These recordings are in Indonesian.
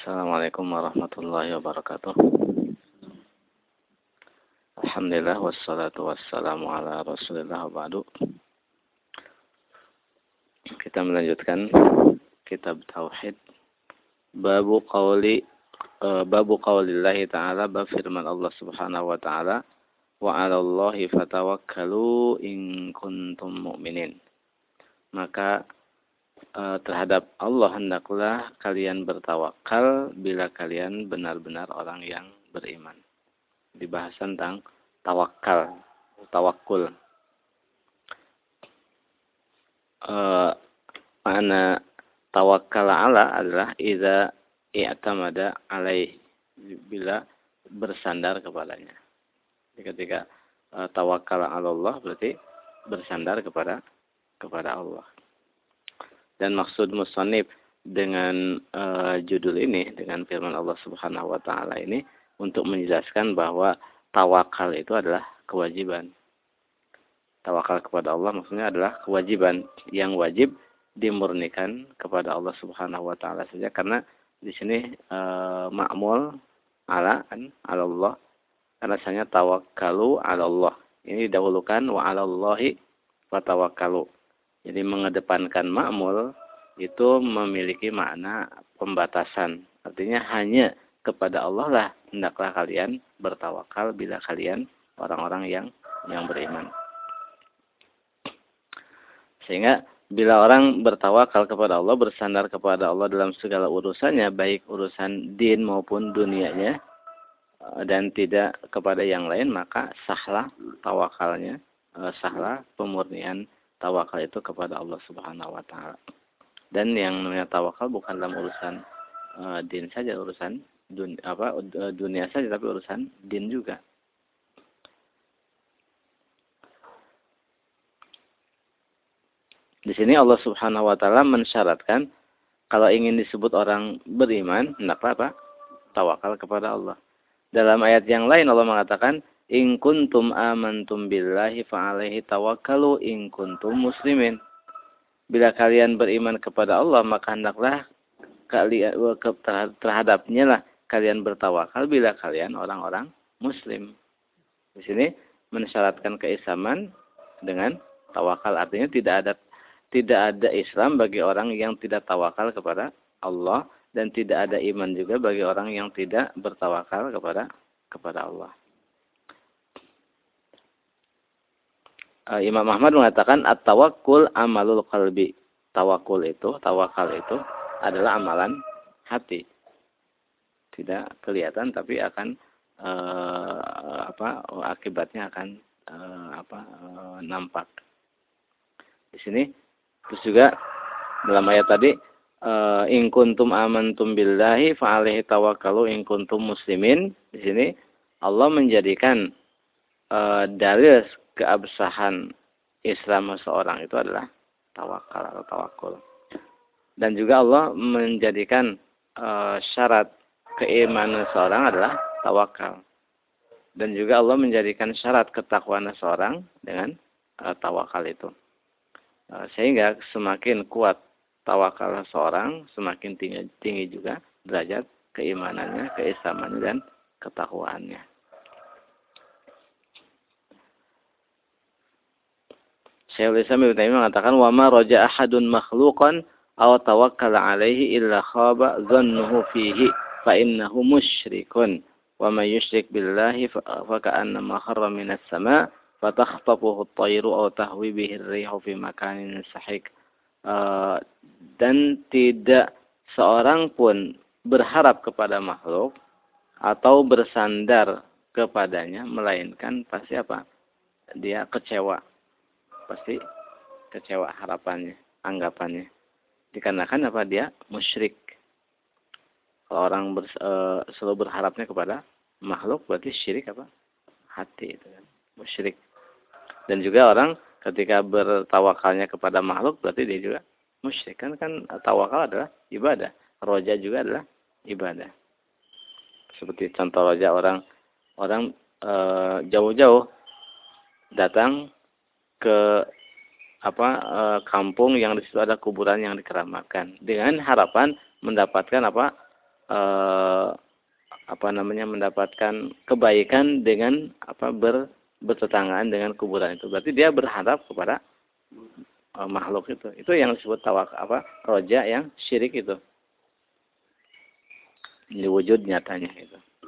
Assalamualaikum warahmatullahi wabarakatuh. Alhamdulillah wassalatu wassalamu ala Rasulillah ba'du. Kita melanjutkan kitab tauhid babu qauli uh, babu qaulillahi ta'ala bab firman Allah Subhanahu wa taala wa 'alallahi fatawakkalu in kuntum mu'minin. Maka terhadap Allah hendaklah kalian bertawakal bila kalian benar-benar orang yang beriman dibahas tentang tawakal, tawakul. Uh, mana tawakal ala adalah idza i'tamada alaih bila bersandar kepadanya. Jadi ketika uh, tawakal Allah berarti bersandar kepada kepada Allah. Dan maksud musannif dengan uh, judul ini dengan firman Allah Subhanahu wa taala ini untuk menjelaskan bahwa tawakal itu adalah kewajiban. Tawakal kepada Allah maksudnya adalah kewajiban yang wajib dimurnikan kepada Allah Subhanahu wa taala saja karena di sini e, makmul ala kan ala Allah karena saya tawakkalu ala Allah. Ini didahulukan wa ala Allahi tawakkalu. Jadi mengedepankan makmul itu memiliki makna pembatasan. Artinya hanya kepada Allah lah hendaklah kalian bertawakal bila kalian orang-orang yang yang beriman. Sehingga bila orang bertawakal kepada Allah, bersandar kepada Allah dalam segala urusannya, baik urusan din maupun dunianya, eh, dan tidak kepada yang lain, maka sahlah tawakalnya, eh, sahlah pemurnian tawakal itu kepada Allah Subhanahu wa taala. Dan yang namanya tawakal bukan dalam urusan uh, din saja, urusan dunia, apa dunia saja tapi urusan din juga. Di sini Allah Subhanahu wa taala mensyaratkan kalau ingin disebut orang beriman hendaklah apa? Tawakal kepada Allah. Dalam ayat yang lain Allah mengatakan in kuntum amantum billahi fa'alaihi tawakkalu in kuntum muslimin. Bila kalian beriman kepada Allah maka hendaklah kalian terhadapnya lah kalian bertawakal bila kalian orang-orang muslim. Di sini mensyaratkan keislaman dengan tawakal artinya tidak ada tidak ada Islam bagi orang yang tidak tawakal kepada Allah dan tidak ada iman juga bagi orang yang tidak bertawakal kepada kepada Allah. Imam Ahmad mengatakan at-tawakkul amalul qalbi. Tawakul itu, tawakal itu adalah amalan hati. Tidak kelihatan tapi akan uh, apa akibatnya akan uh, apa uh, nampak. Di sini terus juga dalam ayat tadi uh, in kuntum amantum billahi fa alaihi tawakkalu in kuntum muslimin. Di sini Allah menjadikan uh, dalil keabsahan Islam seorang itu adalah tawakal atau tawakul dan juga Allah menjadikan uh, syarat keimanan seorang adalah tawakal. Dan juga Allah menjadikan syarat ketakwaan seorang dengan uh, tawakal itu. Uh, sehingga semakin kuat tawakal seorang, semakin tinggi, tinggi juga derajat keimanannya, keislamannya dan ketakwaannya. Syekhul Islam Ibnu Taimiyah mengatakan wa ma raja ahadun makhluqan aw tawakkala alaihi illa khaba dhannuhu fihi fa innahu musyrikun. Wa may yusyrik billahi fa ka'annama kharra minas sama' fatakhtafuhu at-tayru aw tahwi bihi ar-rihu fi makanin sahik uh, dan tidak seorang pun berharap kepada makhluk atau bersandar kepadanya melainkan pasti apa? Dia kecewa pasti kecewa harapannya anggapannya dikarenakan apa dia musyrik kalau orang ber, e, selalu berharapnya kepada makhluk berarti syirik apa? Hati itu kan. Musyrik. Dan juga orang ketika bertawakalnya kepada makhluk berarti dia juga musyrik kan kan tawakal adalah ibadah. Roja juga adalah ibadah. Seperti contoh roja orang orang eh, jauh-jauh datang ke apa e, kampung yang di situ ada kuburan yang dikeramakan dengan harapan mendapatkan apa eh, apa namanya mendapatkan kebaikan dengan apa ber, bertetanggaan dengan kuburan itu. Berarti dia berharap kepada uh, makhluk itu. Itu yang disebut tawak apa roja yang syirik itu. Ini wujud nyatanya itu. Uh,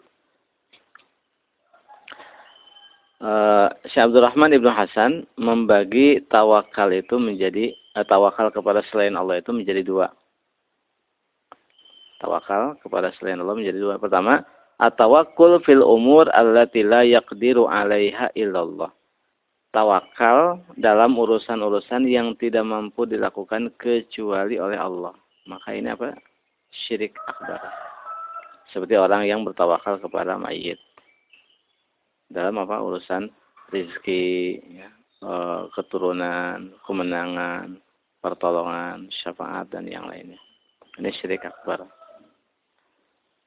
Syekh Abdul Rahman Ibnu Hasan membagi tawakal itu menjadi uh, tawakal kepada selain Allah itu menjadi dua tawakal kepada selain Allah menjadi dua. Pertama, at-tawakkul fil umur allati la yaqdiru 'alaiha illallah. Tawakal dalam urusan-urusan yang tidak mampu dilakukan kecuali oleh Allah. Maka ini apa? Syirik akbar. Seperti orang yang bertawakal kepada mayit. Dalam apa? Urusan rizki, ya, eh, keturunan, kemenangan, pertolongan, syafaat, dan yang lainnya. Ini syirik akbar.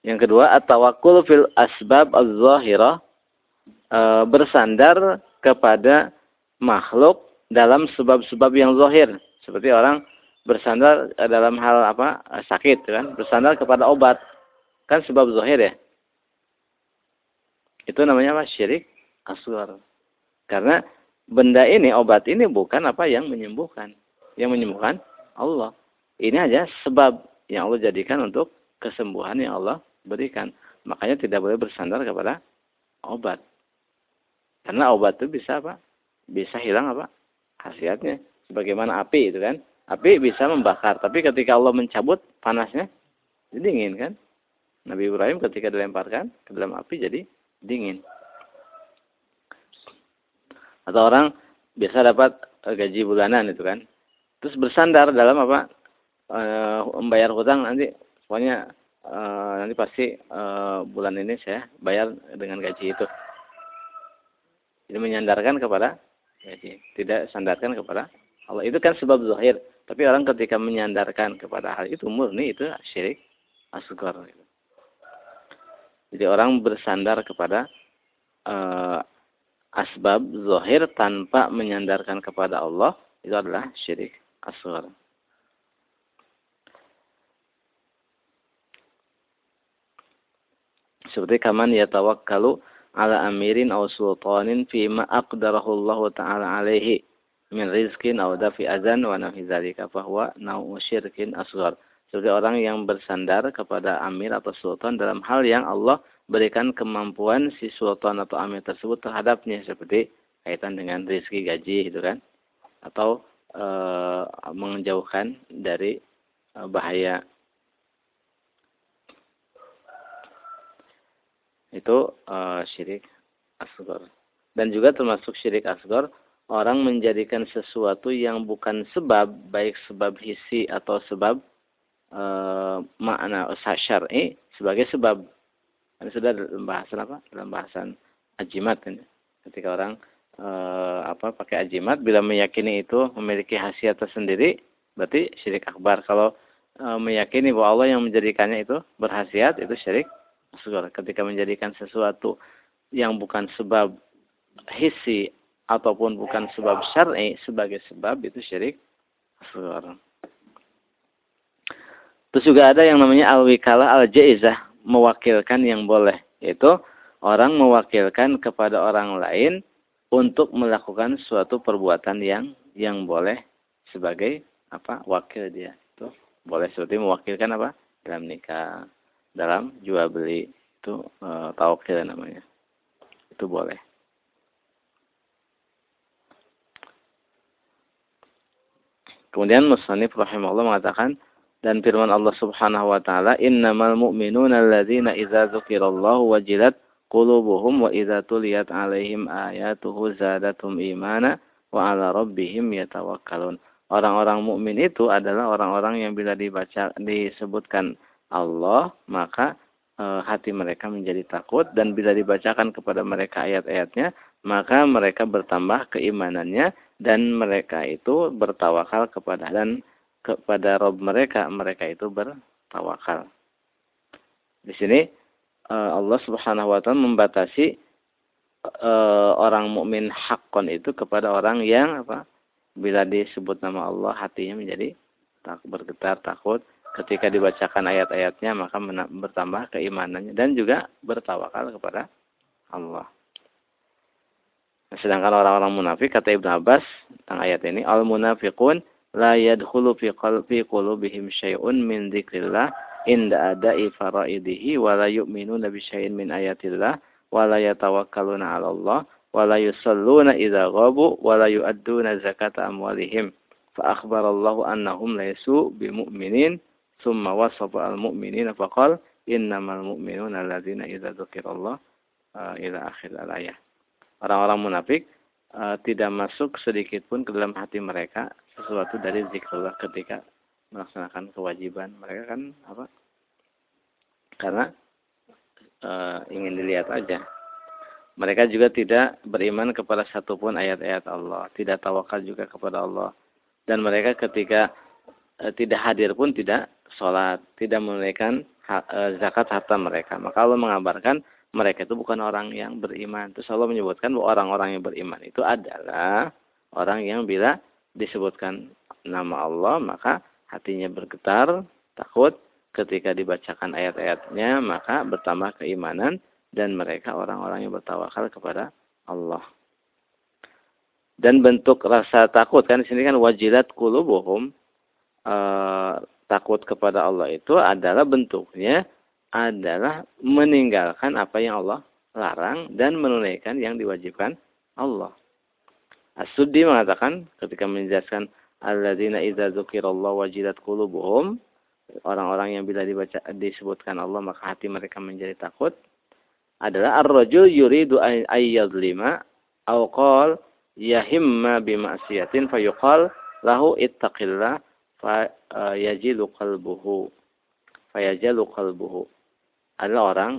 Yang kedua, at-tawakkul fil asbab az-zahirah e, bersandar kepada makhluk dalam sebab-sebab yang zahir. Seperti orang bersandar dalam hal apa? sakit kan, bersandar kepada obat. Kan sebab zahir ya. Itu namanya apa? Syirik asghar. Karena benda ini, obat ini bukan apa yang menyembuhkan. Yang menyembuhkan Allah. Ini aja sebab yang Allah jadikan untuk kesembuhan yang Allah berikan. Makanya tidak boleh bersandar kepada obat. Karena obat itu bisa apa? Bisa hilang apa? Khasiatnya. Sebagaimana api itu kan. Api bisa membakar. Tapi ketika Allah mencabut panasnya, jadi dingin kan. Nabi Ibrahim ketika dilemparkan ke dalam api jadi dingin. Atau orang biasa dapat gaji bulanan itu kan. Terus bersandar dalam apa? E, membayar hutang nanti pokoknya uh, nanti pasti uh, bulan ini saya bayar dengan gaji itu. Jadi menyandarkan kepada gaji, tidak sandarkan kepada Allah. Itu kan sebab zahir. Tapi orang ketika menyandarkan kepada hal itu murni itu syirik asgar. Jadi orang bersandar kepada uh, asbab zahir tanpa menyandarkan kepada Allah itu adalah syirik asgar. seperti kaman yatawakkalu ala amirin aw sultanin fi ma aqdarahu Allah taala alaihi min rizkin aw dafi azan wa nahi zalika fa huwa nau'u syirkin asghar seperti orang yang bersandar kepada amir atau sultan dalam hal yang Allah berikan kemampuan si sultan atau amir tersebut terhadapnya seperti kaitan dengan rizki gaji gitu kan atau e, menjauhkan dari e, bahaya itu uh, syirik asgor. Dan juga termasuk syirik asgor, orang menjadikan sesuatu yang bukan sebab, baik sebab hisi atau sebab uh, makna syar'i sebagai sebab. Ini sudah dalam bahasan apa? Dalam bahasan ajimat ini. Ketika orang uh, apa pakai ajimat, bila meyakini itu memiliki khasiat tersendiri, berarti syirik akbar. Kalau uh, meyakini bahwa Allah yang menjadikannya itu berhasiat, itu syirik asgar ketika menjadikan sesuatu yang bukan sebab hisi ataupun bukan sebab syar'i sebagai sebab itu syirik asgar. Terus juga ada yang namanya al-wikalah al-jaizah, mewakilkan yang boleh, yaitu orang mewakilkan kepada orang lain untuk melakukan suatu perbuatan yang yang boleh sebagai apa wakil dia itu boleh seperti mewakilkan apa dalam nikah dalam jual beli itu e, tawakil namanya. Itu boleh. Kemudian Musannif rahimahullah mengatakan dan firman Allah Subhanahu wa taala innamal mu'minuna alladzina idza dzukirallahu wajilat qulubuhum wa idza tuliyat alaihim ayatuhu zadatum imana wa ala rabbihim yatawakkalun. Orang-orang mukmin itu adalah orang-orang yang bila dibaca disebutkan Allah, maka e, hati mereka menjadi takut dan bila dibacakan kepada mereka ayat-ayatnya, maka mereka bertambah keimanannya dan mereka itu bertawakal kepada dan kepada Rob mereka, mereka itu bertawakal. Di sini e, Allah Subhanahu wa taala membatasi e, orang mukmin hakon itu kepada orang yang apa? Bila disebut nama Allah hatinya menjadi tak bergetar takut ketika dibacakan ayat-ayatnya maka bertambah keimanannya dan juga bertawakal kepada Allah. Sedangkan orang-orang munafik kata Ibnu Abbas tentang ayat ini al munafiqun la yadkhulu fi qalbi qulubihim syai'un min dzikrillah inda ada'i faraidihi wa la yu'minuna bi syai'in min ayatillah wa la yatawakkaluna 'ala Allah wa la yusalluna idza ghabu wa la yu'adduna zakata amwalihim. Fa akhbara Allah annahum laysu bimu'minin thumma wasafa al-mu'minina faqala innamal mu'minuna alladzina idza dzukirallah uh, ila akhir al-ayah. Orang-orang munafik uh, tidak masuk sedikit pun ke dalam hati mereka sesuatu dari zikrullah ketika melaksanakan kewajiban mereka kan apa karena uh, ingin dilihat aja. Mereka juga tidak beriman kepada satupun ayat-ayat Allah tidak tawakal juga kepada Allah. Dan mereka ketika uh, tidak hadir pun tidak sholat tidak menunaikan zakat harta mereka. Maka Allah mengabarkan mereka itu bukan orang yang beriman. Terus Allah menyebutkan bahwa orang-orang yang beriman itu adalah orang yang bila disebutkan nama Allah maka hatinya bergetar, takut ketika dibacakan ayat-ayatnya maka bertambah keimanan dan mereka orang-orang yang bertawakal kepada Allah. Dan bentuk rasa takut kan di sini kan wajilat kulubuhum e, takut kepada Allah itu adalah bentuknya adalah meninggalkan apa yang Allah larang dan menunaikan yang diwajibkan Allah. As-Suddi mengatakan ketika menjelaskan alladzina idza dzukirallahu wajilat qulubuhum orang-orang yang bila dibaca disebutkan Allah maka hati mereka menjadi takut adalah ar-rajul yuridu ayyadlima aw qal yahimma bima'siyatin fayuqal lahu ittaqillah fa yajilu qalbuhu fayajalu qalbuhu. Adalah orang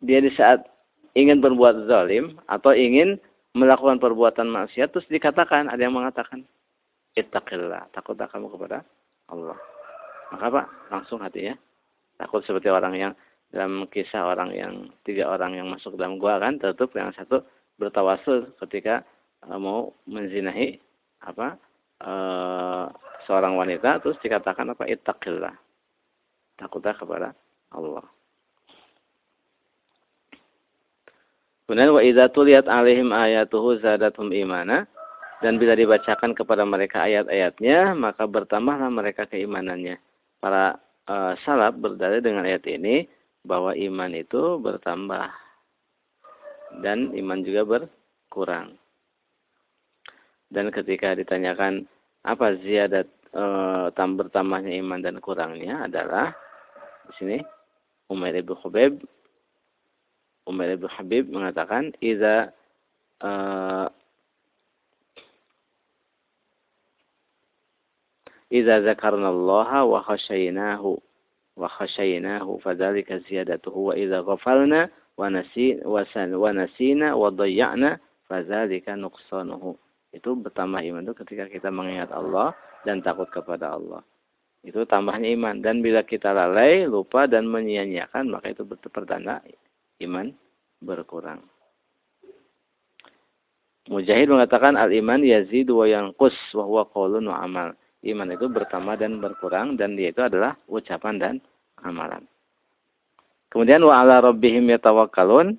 dia di saat ingin berbuat zalim atau ingin melakukan perbuatan maksiat terus dikatakan ada yang mengatakan ittaqillah takutlah kamu kepada Allah. Maka apa langsung hatinya takut seperti orang yang dalam kisah orang yang tiga orang yang masuk dalam gua kan tertutup yang satu bertawasul ketika uh, mau menzinahi apa uh, seorang wanita terus dikatakan apa? Ittaqillah. Takutlah kepada Allah. Kemudian wa idza tuliyat alaihim ayatuhu zadatum imana dan bila dibacakan kepada mereka ayat-ayatnya maka bertambahlah mereka keimanannya. Para uh, salaf berdalil dengan ayat ini bahwa iman itu bertambah dan iman juga berkurang. Dan ketika ditanyakan apa ziyadat e, tam bertambahnya iman dan kurangnya adalah di sini Umair ibn Khubayb Umair ibn Habib mengatakan idza uh, idza zakarna Allah wa khashaynahu wa khashaynahu fadzalika ziyadatuhu wa idza ghafalna wa nasina wa nasina wa dhayya'na fadzalika nuqsanuhu itu bertambah iman itu ketika kita mengingat Allah dan takut kepada Allah itu tambahnya iman. Dan bila kita lalai, lupa dan menyia-nyiakan, maka itu pertanda iman berkurang. Mujahid mengatakan al-iman yazidu wa yanqus wa huwa qaulun wa amal. Iman itu bertambah dan berkurang dan dia itu adalah ucapan dan amalan. Kemudian wa ala rabbihim yatawakkalun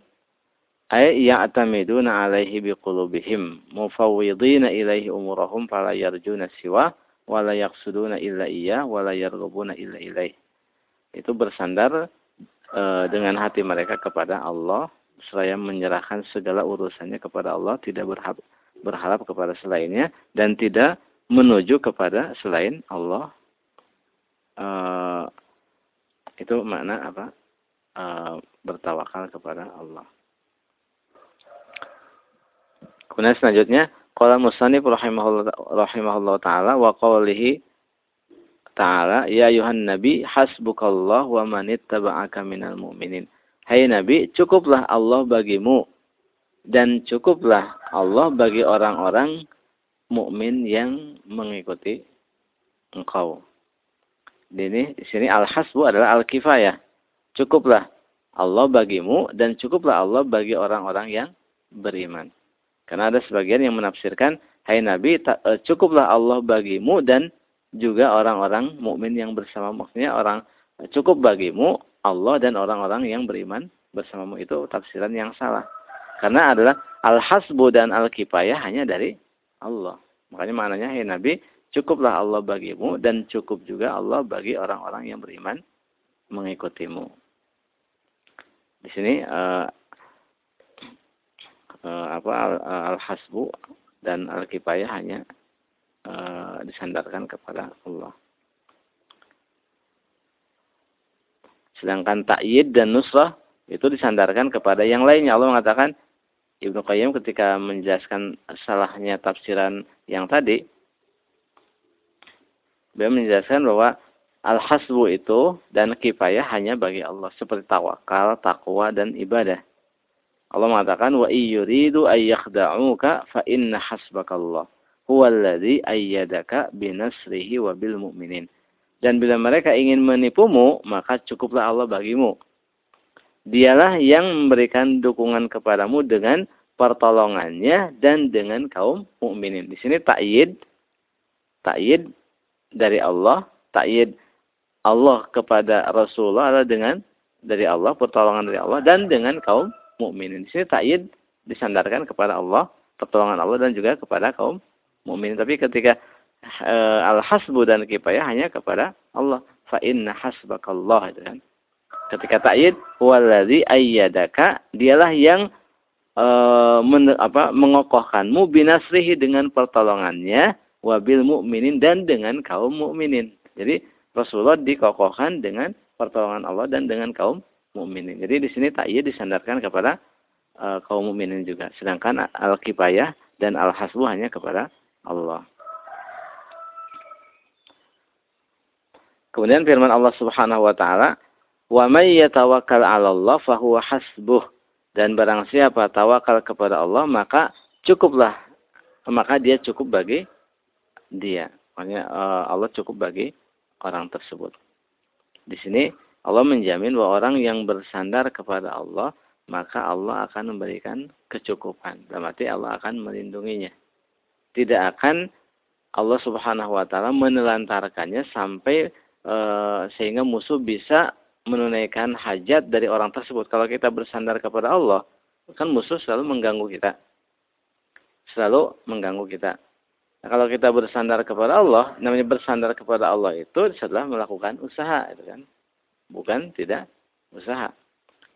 ay ya'tamiduna alaihi biqulubihim mufawwidina ilaihi umurahum fala yarjuna siwa wala yaksuduna illa iya wala yarghabuna illa ilaih. Itu bersandar dengan hati mereka kepada Allah seraya menyerahkan segala urusannya kepada Allah, tidak berharap, berharap kepada selainnya dan tidak menuju kepada selain Allah. E, itu makna apa? E, bertawakal kepada Allah. Kemudian selanjutnya Qala musannif rahimahullah, rahimahullah taala wa qawlihi ta'ala ya ayuhan nabi hasbukallah wa man ittaba'aka minal mu'minin. Hai nabi, cukuplah Allah bagimu dan cukuplah Allah bagi orang-orang mukmin yang mengikuti engkau. Ini di sini al-hasbu adalah al-kifayah. Cukuplah Allah bagimu dan cukuplah Allah bagi orang-orang yang beriman. Karena ada sebagian yang menafsirkan, Hai Nabi, eh, cukuplah Allah bagimu dan juga orang-orang mukmin yang bersama maksudnya orang cukup bagimu Allah dan orang-orang yang beriman bersamamu itu tafsiran yang salah. Karena adalah al-hasbu dan al-kifayah hanya dari Allah. Makanya maknanya hai Nabi, cukuplah Allah bagimu dan cukup juga Allah bagi orang-orang yang beriman mengikutimu. Di sini uh, uh, apa al-hasbu dan al-kifayah hanya uh, disandarkan kepada Allah. Sedangkan ta'yid dan nusrah itu disandarkan kepada yang lainnya. Allah mengatakan Ibnu Qayyim ketika menjelaskan salahnya tafsiran yang tadi, beliau menjelaskan bahwa al-hasbu itu dan kifayah hanya bagi Allah seperti tawakal, takwa dan ibadah. Allah mengatakan wa iyyuridu ayyakhda'uka fa inna hasbakallah huwallazi ayyadaka binasrihi wa bil mu'minin. Dan bila mereka ingin menipumu, maka cukuplah Allah bagimu. Dialah yang memberikan dukungan kepadamu dengan pertolongannya dan dengan kaum mukminin. Di sini takyid takyid dari Allah, takyid Allah kepada Rasulullah adalah dengan dari Allah, pertolongan dari Allah dan dengan kaum mukminin. Di sini takyid disandarkan kepada Allah, pertolongan Allah dan juga kepada kaum mukminin. Tapi ketika e, al-hasbu dan kifayah hanya kepada Allah. Fa inna hasbakallah itu kan. Ketika ta'yid waladzi ayyadaka dialah yang e, men, apa, mengokohkanmu binasrihi dengan pertolongannya wabil mukminin dan dengan kaum mukminin. Jadi Rasulullah dikokohkan dengan pertolongan Allah dan dengan kaum mukminin. Jadi di sini ta'yid disandarkan kepada e, kaum mukminin juga. Sedangkan al-kifayah dan al-hasbu hanya kepada Allah. Kemudian firman Allah Subhanahu wa taala, "Wa may yatawakkal 'ala Allah fahuwa hasbuh." Dan barang siapa tawakal kepada Allah, maka cukuplah maka dia cukup bagi dia. Makanya eh, Allah cukup bagi orang tersebut. Di sini Allah menjamin bahwa orang yang bersandar kepada Allah, maka Allah akan memberikan kecukupan. Dalam arti Allah akan melindunginya. Tidak akan Allah Subhanahu wa taala menelantarkannya sampai e, sehingga musuh bisa menunaikan hajat dari orang tersebut. Kalau kita bersandar kepada Allah, kan musuh selalu mengganggu kita. Selalu mengganggu kita. Nah, kalau kita bersandar kepada Allah, namanya bersandar kepada Allah itu setelah melakukan usaha, itu kan. Bukan tidak usaha.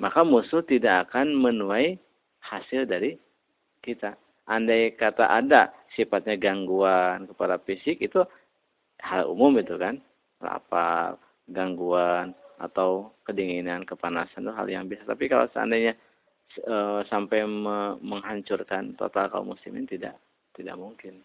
Maka musuh tidak akan menuai hasil dari kita. Andai kata ada sifatnya gangguan kepada fisik itu hal umum itu kan lapar, gangguan atau kedinginan, kepanasan itu hal yang biasa. Tapi kalau seandainya e, sampai me menghancurkan total kaum muslimin tidak tidak mungkin.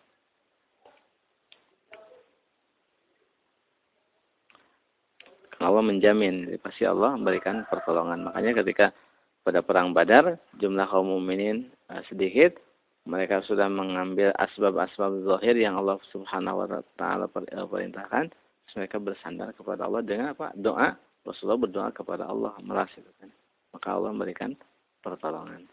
Allah menjamin, pasti Allah memberikan pertolongan. Makanya ketika pada perang Badar jumlah kaum mukminin e, sedikit, mereka sudah mengambil asbab-asbab zahir yang Allah Subhanahu wa taala e, perintahkan mereka bersandar kepada Allah dengan apa? Doa. Rasulullah berdoa kepada Allah melas itu kan. Maka Allah memberikan pertolongan.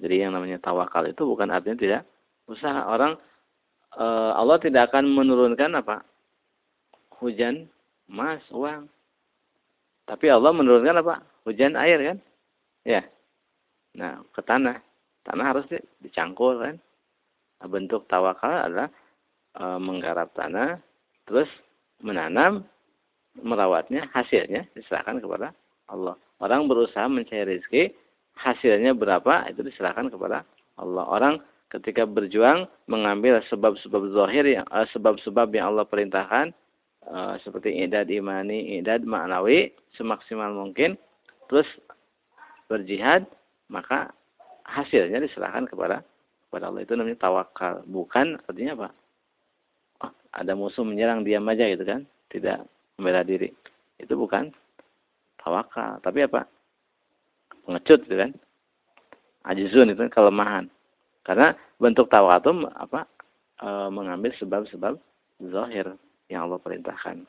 Jadi yang namanya tawakal itu bukan artinya tidak usaha orang e, Allah tidak akan menurunkan apa? Hujan, emas, uang. Tapi Allah menurunkan apa? Hujan air kan? Ya. Nah, ke tanah. Tanah harus dicangkul kan? Nah, bentuk tawakal adalah e, menggarap tanah, terus menanam, merawatnya, hasilnya diserahkan kepada Allah. Orang berusaha mencari rezeki, hasilnya berapa itu diserahkan kepada Allah. Orang ketika berjuang mengambil sebab-sebab zahir yang eh, sebab-sebab yang Allah perintahkan uh, seperti idad imani, idad maknawi semaksimal mungkin, terus berjihad, maka hasilnya diserahkan kepada kepada Allah. Itu namanya tawakal. Bukan artinya apa? ada musuh menyerang diam aja gitu kan? Tidak membela diri. Itu bukan tawakal. Tapi apa? Pengecut gitu kan? Ajizun itu kelemahan. Karena bentuk tawakal itu apa? E, mengambil sebab-sebab zahir yang Allah perintahkan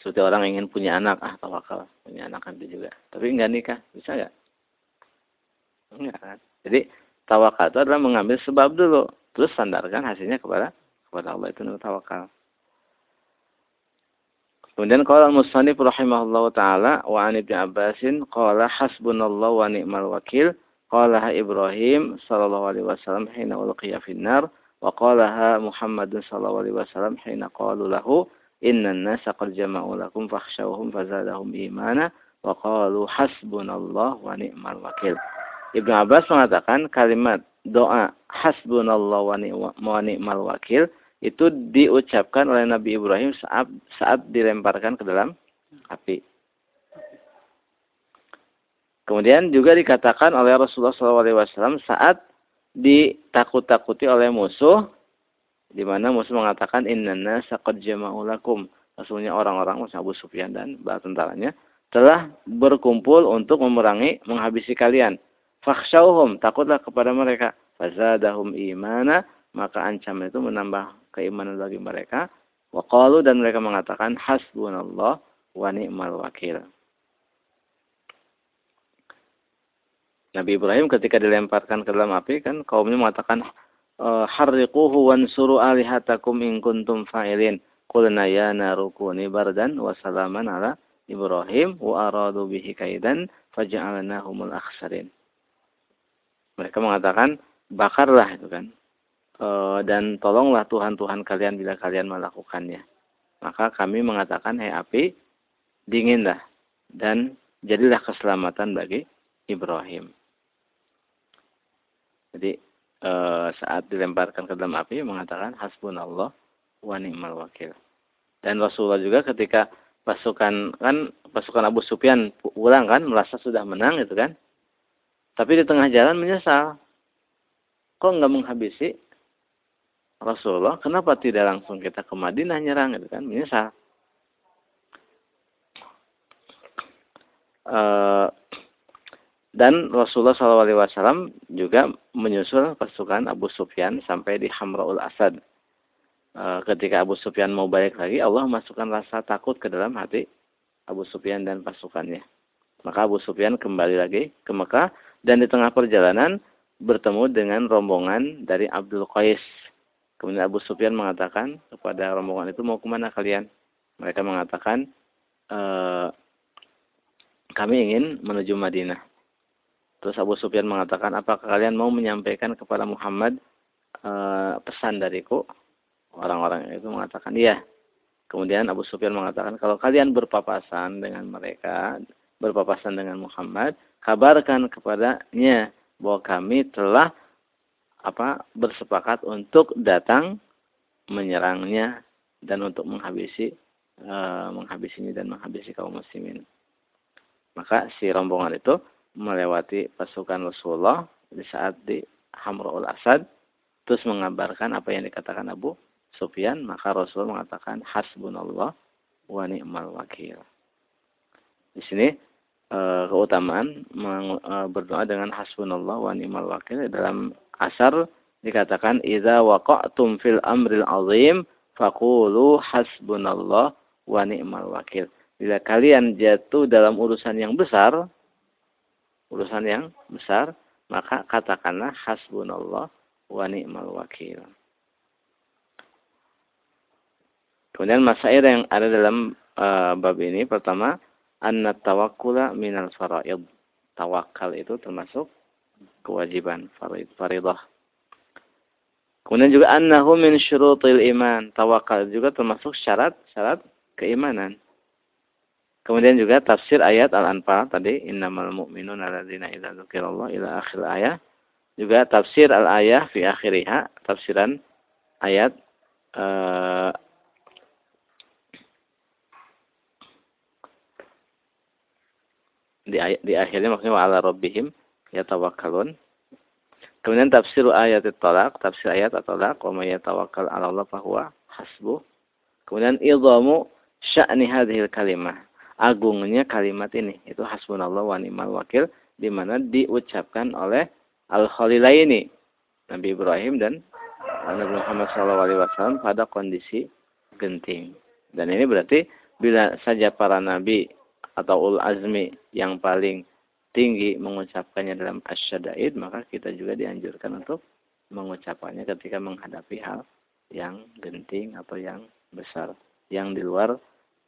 seperti orang ingin punya anak ah tawakal punya anak nanti juga. Tapi enggak nikah bisa enggak Ya, Jadi tawakal itu adalah mengambil sebab dulu, terus sandarkan hasilnya kepada kepada Allah itu tawakal. Kemudian qala al-musannif rahimahullahu taala wa an Ibnu Abbasin qala hasbunallahu wa ni'mal wakil qalaha Ibrahim sallallahu alaihi wasallam hina ulqiya finnar wa qalaha Muhammad sallallahu alaihi wasallam hina qalu lahu innan nasa qad jama'u lakum fakhshawhum fazadahum imana wa qalu hasbunallahu wa ni'mal wakil. Ibnu Abbas mengatakan kalimat doa hasbunallahu wa ni'mal wakil itu diucapkan oleh Nabi Ibrahim saat saat dilemparkan ke dalam api. Kemudian juga dikatakan oleh Rasulullah SAW saat ditakut-takuti oleh musuh, di mana musuh mengatakan Inna qad jama'u lakum. Orang-orang Musa Abu Sufyan dan bala tentaranya telah berkumpul untuk memerangi, menghabisi kalian. Fakhshawhum, takutlah kepada mereka. Fazadahum imana, maka ancaman itu menambah keimanan bagi mereka. Waqalu dan mereka mengatakan hasbunallah wa ni'mal wakil. Nabi Ibrahim ketika dilemparkan ke dalam api kan kaumnya mengatakan harriquhu wansuru alihatakum in kuntum fa'ilin. Qulna ya narukuni bardan wa salaman ala Ibrahim wa aradu bihi kaidan faja'alnahumul akhsarin. Mereka mengatakan bakarlah itu kan Eh, dan tolonglah Tuhan-Tuhan kalian bila kalian melakukannya. Maka kami mengatakan, hei api, dinginlah dan jadilah keselamatan bagi Ibrahim. Jadi e, saat dilemparkan ke dalam api mengatakan hasbunallah wa ni'mal wakil. Dan Rasulullah juga ketika pasukan kan pasukan Abu Sufyan pulang kan merasa sudah menang itu kan. Tapi di tengah jalan menyesal. Kok nggak menghabisi Rasulullah, kenapa tidak langsung kita ke Madinah nyerang itu kan? Menyesal. Uh, dan Rasulullah SAW juga menyusul pasukan Abu Sufyan sampai di Hamraul Asad. Uh, ketika Abu Sufyan mau balik lagi, Allah masukkan rasa takut ke dalam hati Abu Sufyan dan pasukannya. Maka Abu Sufyan kembali lagi ke Mekah dan di tengah perjalanan bertemu dengan rombongan dari Abdul Qais Kemudian Abu Sufyan mengatakan kepada rombongan itu mau ke mana kalian? Mereka mengatakan e, kami ingin menuju Madinah. Terus Abu Sufyan mengatakan apakah kalian mau menyampaikan kepada Muhammad e, pesan dariku? Orang-orang itu mengatakan iya. Kemudian Abu Sufyan mengatakan kalau kalian berpapasan dengan mereka, berpapasan dengan Muhammad, kabarkan kepadanya bahwa kami telah apa bersepakat untuk datang menyerangnya dan untuk menghabisi e, menghabisinya dan menghabisi kaum muslimin. Maka si rombongan itu melewati pasukan Rasulullah di saat di Hamraul Asad terus mengabarkan apa yang dikatakan Abu Sufyan, maka Rasul mengatakan hasbunallah wa ni'mal wakil. Di sini e, keutamaan e, berdoa dengan hasbunallah wa ni'mal wakil dalam asar dikatakan idza waqa'tum fil amril azim faqulu hasbunallah wa ni'mal wakil. Bila kalian jatuh dalam urusan yang besar, urusan yang besar, maka katakanlah hasbunallah wa ni'mal wakil. Kemudian masail yang ada dalam uh, bab ini pertama anna tawakkula minal faraid. Tawakal itu termasuk kewajiban faridah. Kemudian juga annahu min syurutil iman. Tawakal juga termasuk syarat-syarat keimanan. Kemudian juga tafsir ayat Al-Anfal tadi innamal mu'minuna alladzina idza dzukirallah ila akhir ayat. Juga tafsir al-ayah fi akhiriha, tafsiran ayat uh, di, di akhirnya maksudnya wa ala rabbihim yatawakkalun. Kemudian tafsir ayat talak, tafsir ayat talak, wa may yatawakkal 'ala Allah fahuwa hasbuh. Kemudian idhamu sya'ni hadhil kalimah. Agungnya kalimat ini itu hasbunallah wa ni'mal wakil di mana diucapkan oleh al-khalilaini Nabi Ibrahim dan Nabi Muhammad SAW pada kondisi genting. Dan ini berarti bila saja para nabi atau ul azmi yang paling tinggi mengucapkannya dalam asyadaid, maka kita juga dianjurkan untuk mengucapkannya ketika menghadapi hal yang genting atau yang besar, yang di luar